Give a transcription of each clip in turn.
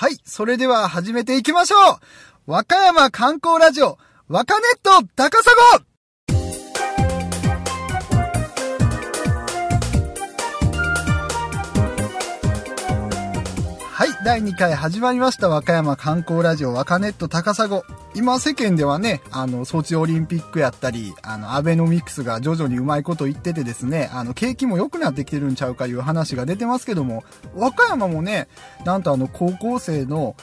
はい、それでは始めていきましょう。和歌山観光ラジオ、和歌ネット高砂第2回始まりました和歌山観光ラジオ和歌ネット高砂。今世間ではね、あの、ソチオリンピックやったり、あの、アベノミクスが徐々にうまいこと言っててですね、あの、景気も良くなってきてるんちゃうかいう話が出てますけども、和歌山もね、なんとあの、高校生の、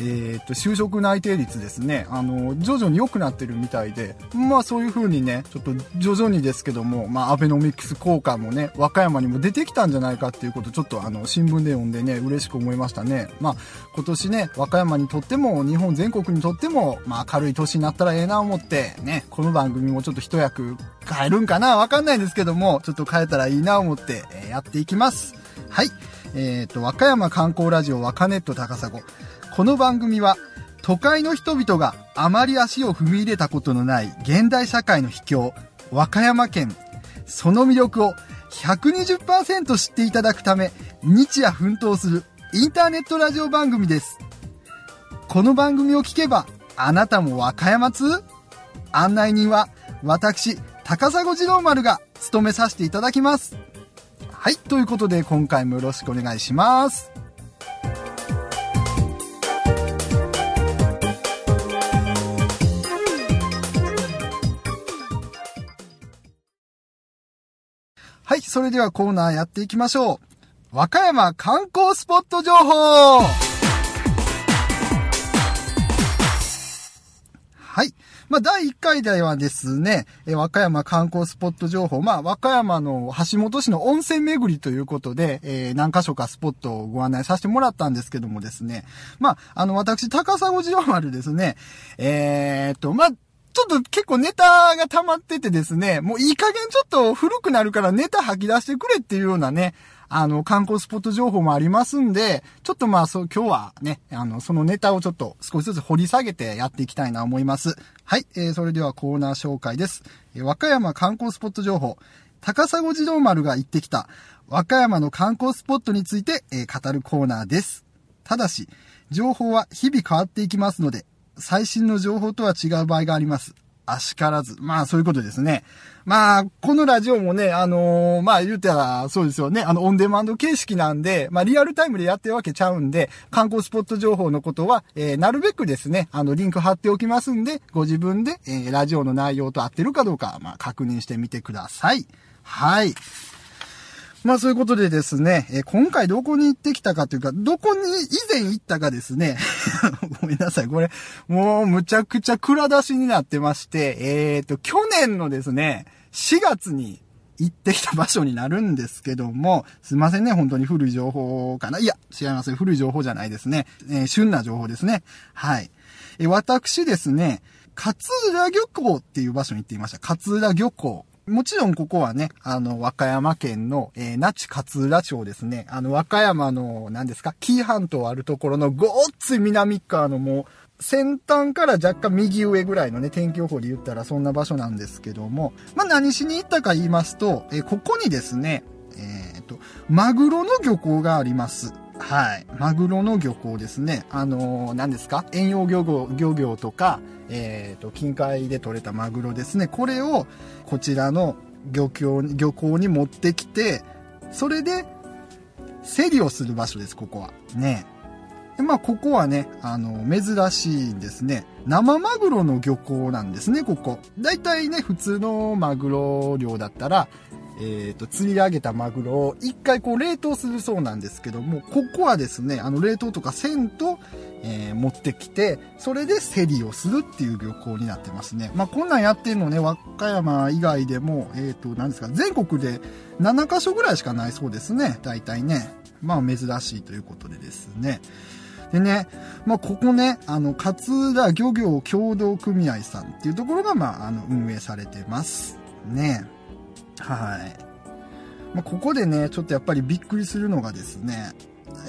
えっと、就職内定率ですね、あの、徐々に良くなってるみたいで、まあそういう風にね、ちょっと徐々にですけども、まあアベノミクス効果もね、和歌山にも出てきたんじゃないかっていうこと、ちょっとあの、新聞で読んでね、嬉しく思いましたね。まあ今年ね、和歌山にとっても、日本全国にとっても、まあ軽い年になったらええな思って、ね、この番組もちょっと一役変えるんかな？わかんないですけども、ちょっと変えたらいいな思って、えー、やっていきます。はい。えっ、ー、と、和歌山観光ラジオ和歌ネット高砂。この番組は、都会の人々があまり足を踏み入れたことのない現代社会の秘境、和歌山県、その魅力を120%知っていただくため、日夜奮闘するインターネットラジオ番組です。この番組を聞けば、あなたも和歌山通？案内人は、私、高砂次郎丸が務めさせていただきます。はい、ということで今回もよろしくお願いします。それではコーナーやっていきましょう。和歌山観光スポット情報はい。まあ、第1回ではですね、え和歌山観光スポット情報、まあ、和歌山の橋本市の温泉巡りということで、えー、何箇所かスポットをご案内させてもらったんですけどもですね、まあ、あの、私、高砂寺丸ですね、えー、っと、まあ、ちょっと結構ネタが溜まっててですね、もういい加減ちょっと古くなるからネタ吐き出してくれっていうようなね、あの、観光スポット情報もありますんで、ちょっとまあ、そう、今日はね、あの、そのネタをちょっと少しずつ掘り下げてやっていきたいなと思います。はい、えー、それではコーナー紹介です。えー、和歌山観光スポット情報。高砂児童丸が行ってきた和歌山の観光スポットについて、えー、語るコーナーです。ただし、情報は日々変わっていきますので、最新の情報とは違う場合があります。あしからず。まあ、そういうことですね。まあ、このラジオもね、あのー、まあ、言うたら、そうですよね。あの、オンデマンド形式なんで、まあ、リアルタイムでやってるわけちゃうんで、観光スポット情報のことは、えー、なるべくですね、あの、リンク貼っておきますんで、ご自分で、えー、ラジオの内容と合ってるかどうか、まあ、確認してみてください。はい。まあそういうことでですね、え今回どこに行ってきたかというか、どこに以前行ったかですね、ごめんなさい、これ、もうむちゃくちゃ蔵出しになってまして、えっ、ー、と、去年のですね、4月に行ってきた場所になるんですけども、すいませんね、本当に古い情報かな。いや、違います。古い情報じゃないですね。えー、旬な情報ですね。はい。え私ですね、勝浦漁港っていう場所に行っていました。勝浦漁港。もちろんここはね、あの、和歌山県の、えー、那智勝浦町ですね。あの、和歌山の、何ですか、紀伊半島あるところのごっつい南側のもう、先端から若干右上ぐらいのね、天気予報で言ったらそんな場所なんですけども、まあ、何しに行ったか言いますと、えー、ここにですね、えっ、ー、と、マグロの漁港があります。はい。マグロの漁港ですね。あのー、何ですか？遠洋漁業、漁業とか、えっ、ー、と、近海で取れたマグロですね。これを、こちらの漁協、漁港に持ってきて、それで、競りをする場所です、ここは。ね。でまあ、ここはね、あの、珍しいんですね。生マグロの漁港なんですね、ここ。だいたいね、普通のマグロ漁だったら、えっ、ー、と、釣り上げたマグロを一回こう冷凍するそうなんですけども、ここはですね、あの冷凍とかせんと、えー、持ってきて、それで競りをするっていう漁港になってますね。まあ、こんなんやってんのね、和歌山以外でも、えっ、ー、と、何ですか、全国で7カ所ぐらいしかないそうですね、大体ね。まあ、珍しいということでですね。でね、まあ、ここね、あの、勝浦漁業協同組合さんっていうところが、まあ、あの、運営されてます。ね。はい。まあ、ここでね、ちょっとやっぱりびっくりするのがですね、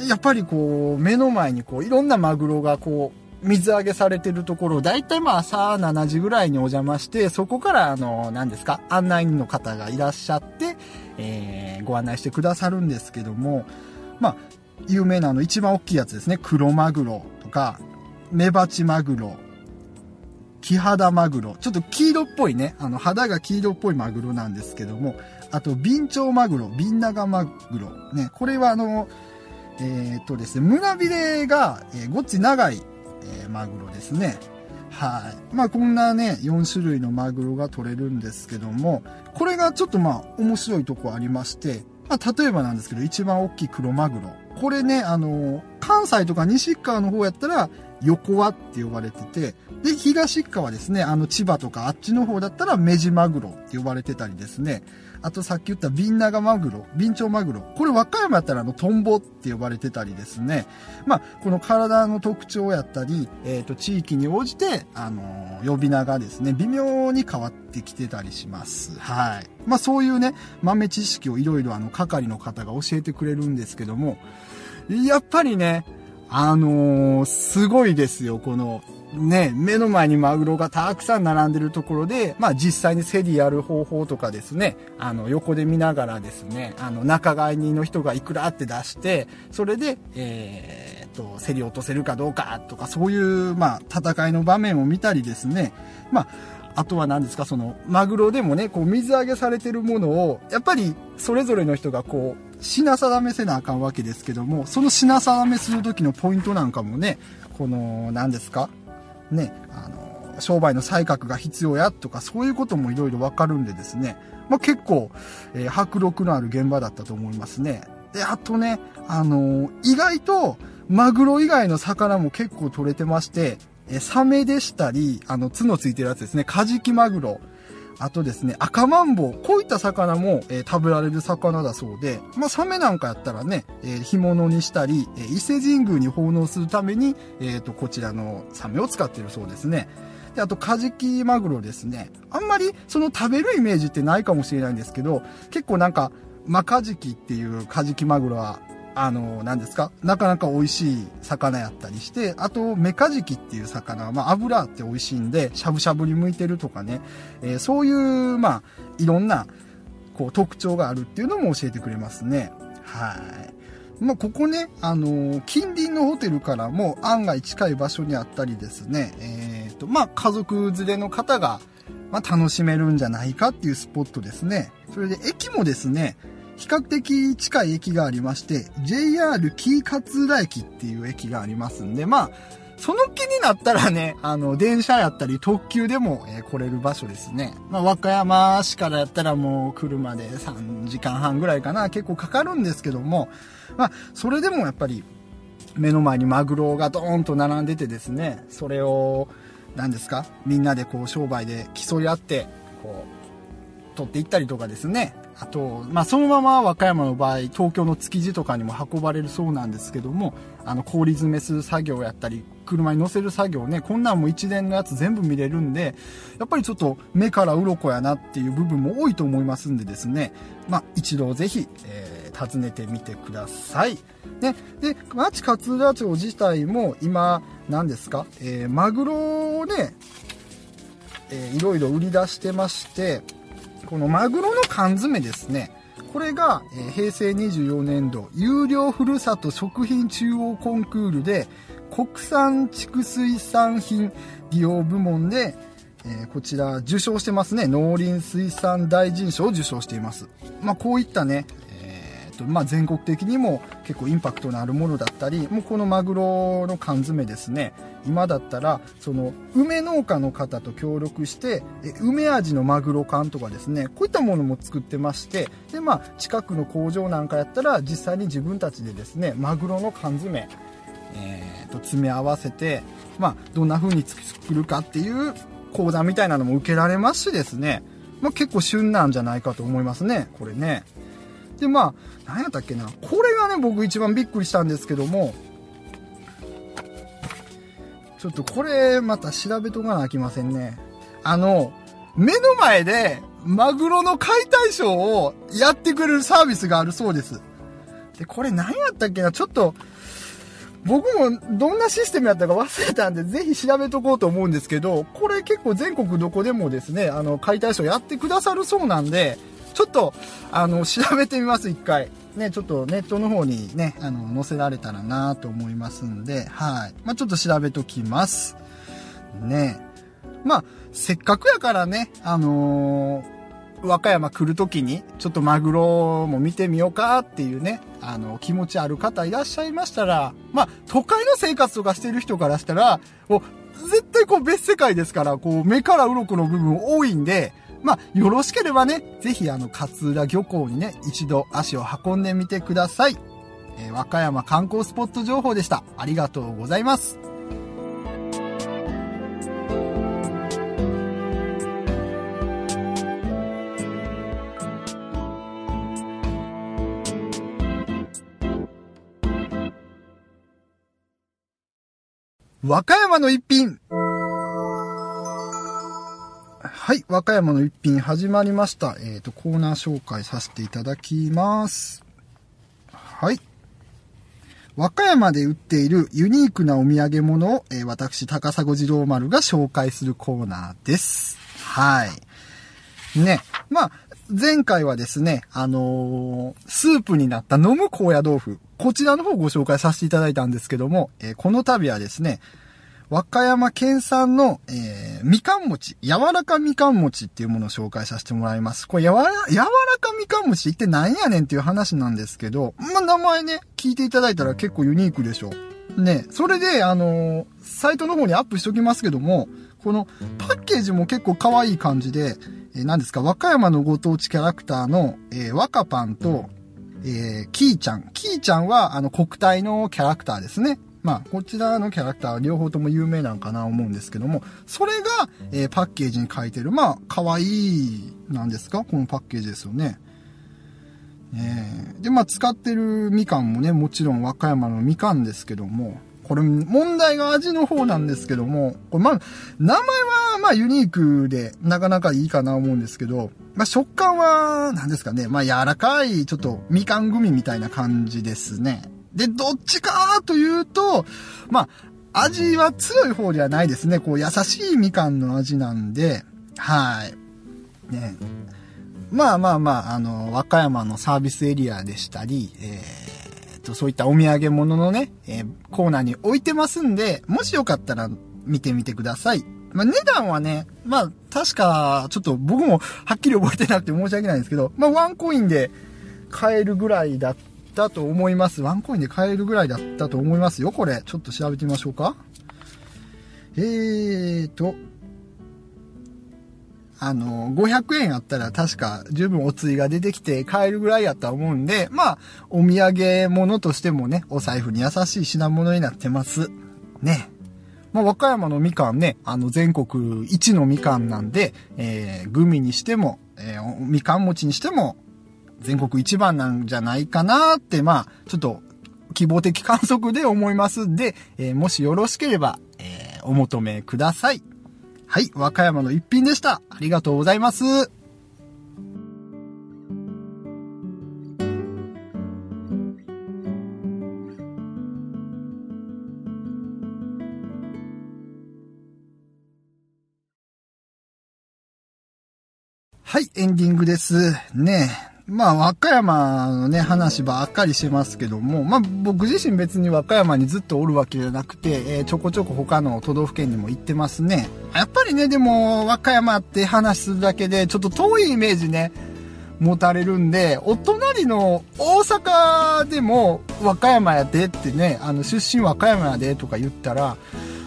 やっぱりこう、目の前にこう、いろんなマグロがこう、水揚げされてるところを、だいたいまあ朝7時ぐらいにお邪魔して、そこからあの、何ですか、案内人の方がいらっしゃって、えー、ご案内してくださるんですけども、まあ、有名なあの一番大きいやつですね。黒マグロとか、メバチマグロ、キハダマグロ。ちょっと黄色っぽいね。あの、肌が黄色っぽいマグロなんですけども、あと、ビンチョウマグロ、ビンナガマグロ。ね、これはあの、えー、っとですね、胸びれが、えー、ごっつ長い、えー、マグロですね。はい。まあこんなね、4種類のマグロが取れるんですけども、これがちょっとまあ面白いとこありまして、まあ例えばなんですけど、一番大きい黒マグロ。これね、あの、関西とか西側の方やったら、横輪って呼ばれてて、で、東側ですね、あの千葉とかあっちの方だったらメジマグロって呼ばれてたりですね。あとさっき言ったビンナガマグロ、ビンチョウマグロ。これ和歌山やったらあのトンボって呼ばれてたりですね。まあ、この体の特徴やったり、えっ、ー、と、地域に応じて、あの呼び名がですね、微妙に変わってきてたりします。はい。まあ、そういうね、豆知識をいろいろあの、係の方が教えてくれるんですけども、やっぱりね、あのー、すごいですよ、この、ね、目の前にマグロがたくさん並んでるところで、まあ実際に競りやる方法とかですね、あの横で見ながらですね、あの仲買人の人がいくらって出して、それで、えー、と、競り落とせるかどうかとか、そういう、まあ戦いの場面を見たりですね、まああとは何ですか、その、マグロでもね、こう、水揚げされてるものを、やっぱり、それぞれの人がこう、品定めせなあかんわけですけども、その品定めする時のポイントなんかもね、この、何ですかね、あの、商売の才覚が必要やとか、そういうこともいろいろわかるんでですね、まあ、結構、えー、迫力のある現場だったと思いますね。で、あとね、あのー、意外と、マグロ以外の魚も結構取れてまして、え、サメでしたり、あの、角ついてるやつですね、カジキマグロ、あとですね、赤マンボウ。こういった魚も、えー、食べられる魚だそうで、まあ、サメなんかやったらね、えー、干物にしたり、えー、伊勢神宮に奉納するために、えっ、と、こちらのサメを使ってるそうですね。で、あと、カジキマグロですね。あんまり、その食べるイメージってないかもしれないんですけど、結構なんか、マカジキっていうカジキマグロは、あの、何ですか？なかなか美味しい魚やったりして、あと、メカジキっていう魚は、まあ、油って美味しいんで、しゃぶしゃぶに向いてるとかね、えー、そういう、まあ、いろんな、こう、特徴があるっていうのも教えてくれますね。はい。まあ、ここね、あの近隣のホテルからも案外近い場所にあったりですね、えっ、ー、と、まあ、家族連れの方が、まあ、楽しめるんじゃないかっていうスポットですね。それで駅もですね、比較的近い駅がありまして、JR 紀伊勝浦駅っていう駅がありますんで、まあ、その気になったらね、あの、電車やったり特急でも、えー、来れる場所ですね。まあ、和歌山市からやったらもう車で3時間半ぐらいかな、結構かかるんですけども、まあ、それでもやっぱり、目の前にマグロがドーンと並んでてですね、それを、何ですかみんなでこう商売で競い合って、こう、取っていったりとかですね、あと、まあ、そのまま和歌山の場合、東京の築地とかにも運ばれるそうなんですけども、あの、氷詰めする作業やったり、車に乗せる作業ね、こんなんも一連のやつ全部見れるんで、やっぱりちょっと目から鱗やなっていう部分も多いと思いますんでですね、まあ、一度ぜひ、えー、訪ねてみてください。ね、で、町勝浦町自体も今、何ですか、えー、マグロをね、えー、いろいろ売り出してまして、このマグロの缶詰ですね。これが、えー、平成24年度有料ふるさと食品中央コンクールで国産畜水産品利用部門で、えー、こちら受賞してますね。農林水産大臣賞を受賞しています。まあ、こういったね、と、まあ、全国的にも結構インパクトのあるものだったり、もうこのマグロの缶詰ですね、今だったら、その、梅農家の方と協力して、梅味のマグロ缶とかですね、こういったものも作ってまして、で、まあ、近くの工場なんかやったら、実際に自分たちでですね、マグロの缶詰、えー、と、詰め合わせて、まあ、どんな風に作るかっていう講座みたいなのも受けられますしですね、まあ、結構旬なんじゃないかと思いますね、これね。で、まあ、何やったっけな。これがね、僕一番びっくりしたんですけども、ちょっとこれまた調べとかなきませんね。あの、目の前でマグロの解体ショーをやってくれるサービスがあるそうです。で、これ何やったっけなちょっと、僕もどんなシステムやったか忘れたんで、ぜひ調べとこうと思うんですけど、これ結構全国どこでもですね、あの、解体ショーやってくださるそうなんで、ちょっと、あの、調べてみます、一回。ね、ちょっとネットの方にね、あの、載せられたらなと思いますんで、はい。まあ、ちょっと調べときます。ね。まあ、せっかくやからね、あのー和歌山来るときに、ちょっとマグロも見てみようかっていうね、あの、気持ちある方いらっしゃいましたら、まあ、都会の生活とかしてる人からしたら、もう、絶対こう別世界ですから、こう、目から鱗の部分多いんで、まあ、よろしければね、ぜひあの、勝浦漁港にね、一度足を運んでみてください。えー、和歌山観光スポット情報でした。ありがとうございます。和歌山の一品はい、和歌山の一品始まりました。えっ、ー、と、コーナー紹介させていただきます。はい。和歌山で売っているユニークなお土産物を、えー、私、高砂次郎丸が紹介するコーナーです。はい。ね。まあ、前回はですね、あのー、スープになった飲む高野豆腐。こちらの方をご紹介させていただいたんですけども、えー、この度はですね、和歌山県産の、えー、みかん餅、柔らかみかん餅っていうものを紹介させてもらいます。これ、柔ら、柔らかみかん餅って何やねんっていう話なんですけど、まあ、名前ね、聞いていただいたら結構ユニークでしょ。ね、それで、あのー、サイトの方にアップしときますけども、このパッケージも結構可愛い感じで、えー、何ですか、和歌山のご当地キャラクターの、えー、若パンと、えー、キーちゃん。キーちゃんは、あの、国体のキャラクターですね。まあ、こちらのキャラクター両方とも有名なんかな思うんですけども、それが、えー、パッケージに書いてる、まあ、可愛い、なんですか？このパッケージですよね。えー、で、まあ、使ってるみかんもね、もちろん和歌山のみかんですけども、これ、問題が味の方なんですけども、これまあ、名前はまあユニークで、なかなかいいかな思うんですけど、まあ食感は、何ですかね、まあ柔らかい、ちょっとみかんグミみたいな感じですね。で、どっちかというと、まあ、味は強い方ではないですね。こう優しいみかんの味なんで、はい。ね。まあまあまあ、あの、和歌山のサービスエリアでしたり、えーと、そういったお土産物のね、えー、コーナーに置いてますんで、もしよかったら見てみてください。まあ、値段はね、まあ、確か、ちょっと僕もはっきり覚えてなくて申し訳ないんですけど、まあ、ワンコインで買えるぐらいだったと思います。ワンコインで買えるぐらいだったと思いますよ、これ。ちょっと調べてみましょうか。えーと、あの、500円あったら確か十分お釣りが出てきて買えるぐらいやったと思うんで、まあ、お土産物としてもね、お財布に優しい品物になってます。ね。まあ、和歌山のみかんね、あの、全国一のみかんなんで、えー、グミにしても、えー、みかん餅にしても、全国一番なんじゃないかなって、まあ、ちょっと、希望的観測で思いますんで、えー、もしよろしければ、えー、お求めください。はい、和歌山の一品でした。ありがとうございます。はい、エンディングです。ねえまあ、和歌山のね、話ばっかりしてますけども、まあ、僕自身別に和歌山にずっとおるわけじゃなくて、えー、ちょこちょこ他の都道府県にも行ってますね。やっぱりね、でも、和歌山って話するだけで、ちょっと遠いイメージね、持たれるんで、お隣の大阪でも和歌山やでってね、あの、出身和歌山やでとか言ったら、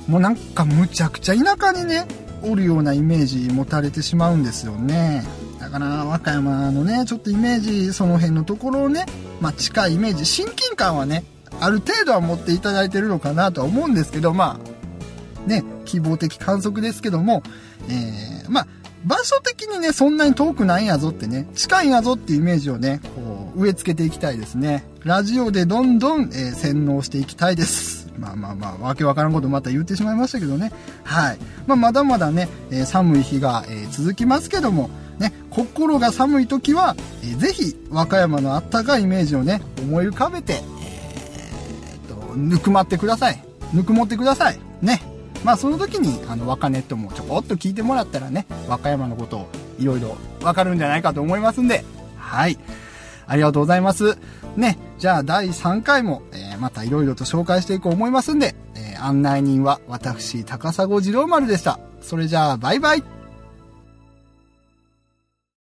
もうなんかむちゃくちゃ田舎にね、おるようなイメージ持たれてしまうんですよね。から和歌山のねちょっとイメージその辺のところをね、まあ、近いイメージ親近感はねある程度は持っていただいてるのかなとは思うんですけどまあね希望的観測ですけども、えー、まあ場所的にねそんなに遠くないんやぞってね近いんやぞっていうイメージをねこう植え付けていきたいですねラジオでどんどん、えー、洗脳していきたいです まあまあまあ、わけわからんことまた言ってしまいましたけどね。はい。まあ、まだまだね、えー、寒い日が、えー、続きますけども、ね、心が寒い時は、えー、ぜひ和歌山のあったかいイメージをね、思い浮かべて、えー、と、ぬくまってください。ぬくもってください。ね。まあその時に、あの、若ネットもちょこっと聞いてもらったらね、和歌山のことをいろいろわかるんじゃないかと思いますんで、はい。ありがとうございます。ね、じゃあ第3回も、えーまたいろいろと紹介していこう思いますんで、えー案内人は私、高砂次郎丸でした。それじゃあ、バイバイ